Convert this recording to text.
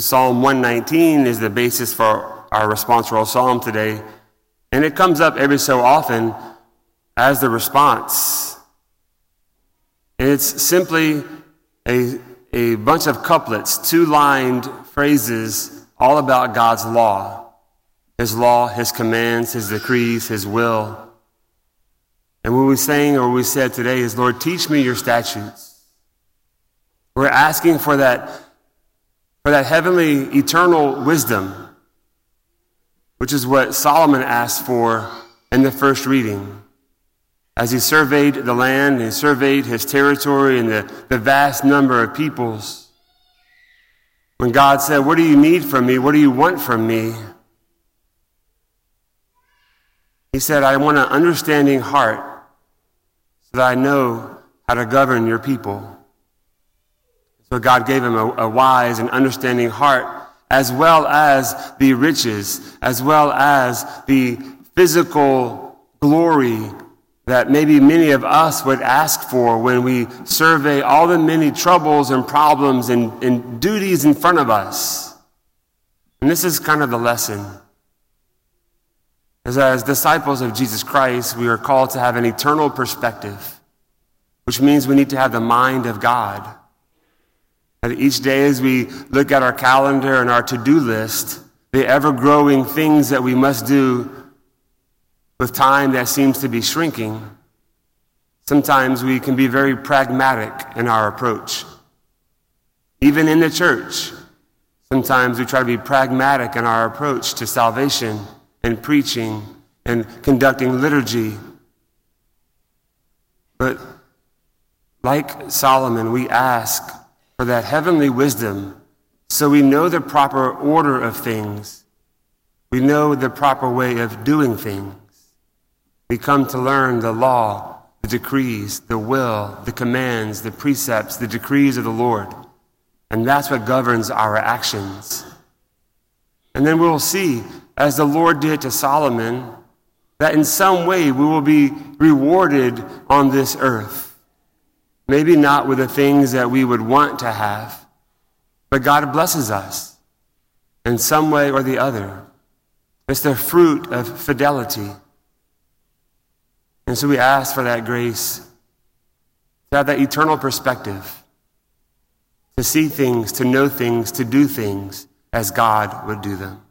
Psalm 119 is the basis for our responsorial psalm today, and it comes up every so often as the response. And it's simply a, a bunch of couplets, two lined phrases, all about God's law His law, His commands, His decrees, His will. And what we sang or we said today is, Lord, teach me your statutes. We're asking for that, for that heavenly, eternal wisdom, which is what Solomon asked for in the first reading. As he surveyed the land, he surveyed his territory and the, the vast number of peoples. When God said, What do you need from me? What do you want from me? He said, I want an understanding heart so that I know how to govern your people. So God gave him a, a, wise and understanding heart, as well as the riches, as well as the physical glory that maybe many of us would ask for when we survey all the many troubles and problems and, and duties in front of us. And this is kind of the lesson. As, as disciples of Jesus Christ, we are called to have an eternal perspective, which means we need to have the mind of God. And each day, as we look at our calendar and our to do list, the ever growing things that we must do with time that seems to be shrinking, sometimes we can be very pragmatic in our approach. Even in the church, sometimes we try to be pragmatic in our approach to salvation and preaching and conducting liturgy. But like Solomon, we ask for that heavenly wisdom so we know the proper order of things. We know the proper way of doing things. We come to learn the law, the decrees, the will, the commands, the precepts, the decrees of the Lord. And that's what governs our actions. And then we'll see, as the Lord did to Solomon, that in some way we will be rewarded on this earth. Maybe not with the things that we would want to have, but God blesses us in some way or the other. It's the fruit of fidelity. And so we ask for that grace to have that eternal perspective, to see things, to know things, to do things as God would do them.